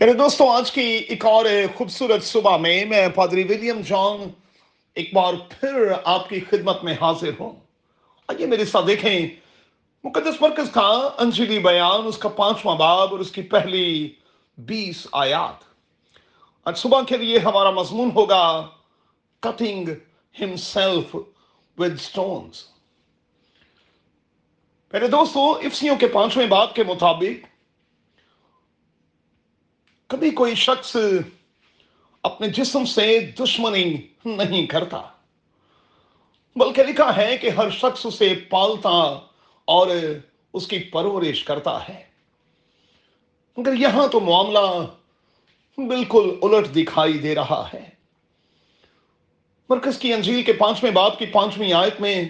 میرے دوستوں آج کی ایک اور خوبصورت صبح میں میں پادری ولیم جان ایک بار پھر آپ کی خدمت میں حاضر ہوں۔ آئیے میرے ساتھ دیکھیں۔ مقدس مرکز کا انجلی بیان، اس کا پانچواں باب اور اس کی پہلی بیس آیات۔ آج صبح کے لیے ہمارا مضمون ہوگا کٹنگ ہمسیلف ود سٹونز میرے دوستوں افسیوں کے پانچویں باب کے مطابق کبھی کوئی شخص اپنے جسم سے دشمنی نہیں کرتا، بلکہ لکھا ہے کہ ہر شخص اسے پالتا اور اس کی پرورش کرتا ہے۔ مگر یہاں تو معاملہ بالکل الٹ دکھائی دے رہا ہے۔ مرکز کی انجیل کے پانچویں باب کی پانچویں آیت میں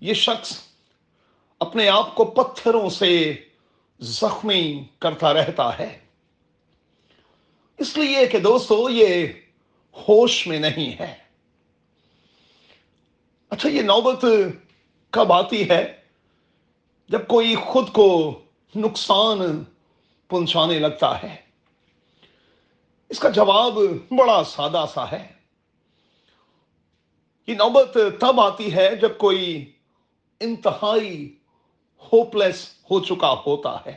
یہ شخص اپنے آپ کو پتھروں سے زخمی کرتا رہتا ہے۔ اس لیے کہ دوستو، یہ ہوش میں نہیں ہے۔ اچھا یہ نوبت کب آتی ہے؟ جب کوئی خود کو نقصان پہنچانے لگتا ہے۔ اس کا جواب بڑا سادہ سا ہے۔ یہ نوبت تب آتی ہے جب کوئی انتہائی ہوپلیس ہو چکا ہوتا ہے۔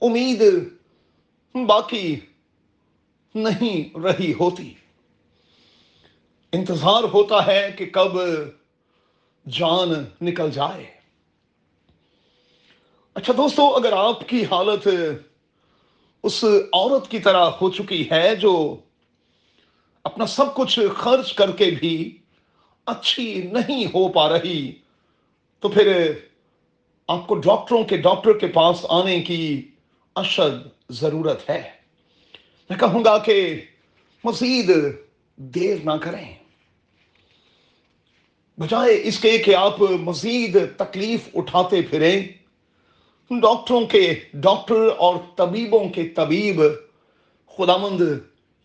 امید باقی نہیں رہی ہوتی۔ انتظار ہوتا ہے کہ کب جان نکل جائے۔ اچھا دوستو، اگر آپ کی حالت اس عورت کی طرح ہو چکی ہے جو اپنا سب کچھ خرچ کر کے بھی اچھی نہیں ہو پا رہی، تو پھر آپ کو ڈاکٹروں کے، ڈاکٹر کے پاس آنے کی اشد ضرورت ہے۔ میں کہوں گا کہ مزید دیر نہ کریں۔ بجائے اس کے کہ آپ مزید تکلیف اٹھاتے پھریں ڈاکٹروں کے ڈاکٹر اور طبیبوں کے طبیب خدامند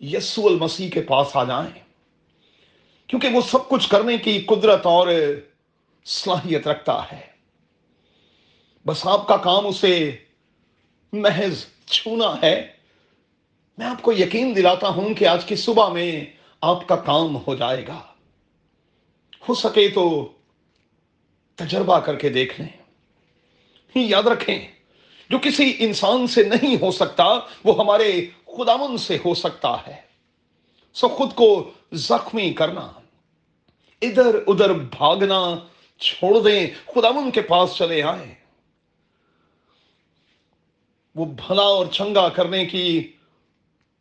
یسو المسیح کے پاس آ جائیں۔ کیونکہ وہ سب کچھ کرنے کی قدرت اور صلاحیت رکھتا ہے۔ بس آپ کا کام اسے محض چھونا ہے۔ میں آپ کو یقین دلاتا ہوں کہ آج کی صبح میں آپ کا کام ہو جائے گا۔ ہو سکے تو تجربہ کر کے دیکھ لیں۔ یاد رکھیں، جو کسی انسان سے نہیں ہو سکتا، وہ ہمارے خداون سے ہو سکتا ہے۔ سو خود کو زخمی کرنا، ادھر ادھر بھاگنا چھوڑ دیں، خداون کے پاس چلے آئے وہ بھلا اور چنگا کرنے کی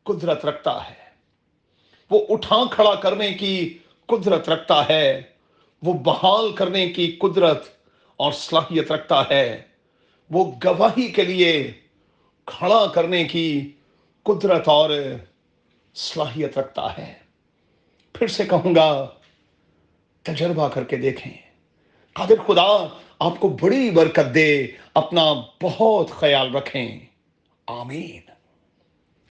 قدرت رکھتا ہے۔ وہ اٹھا کھڑا کرنے کی قدرت رکھتا ہے۔ وہ بحال کرنے کی قدرت اور صلاحیت رکھتا ہے۔ وہ گواہی کے لیے کھڑا کرنے کی قدرت اور صلاحیت رکھتا ہے۔ پھر سے کہوں گا، تجربہ کر کے دیکھیں۔ قادر خدا، آپ کو بڑی برکت دے، اپنا بہت خیال رکھیں۔ آمین۔